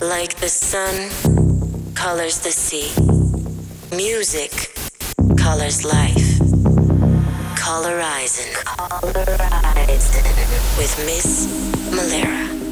Like the sun colors the sea, music colors life. Colorizing. Colorizing. With Miss Malera.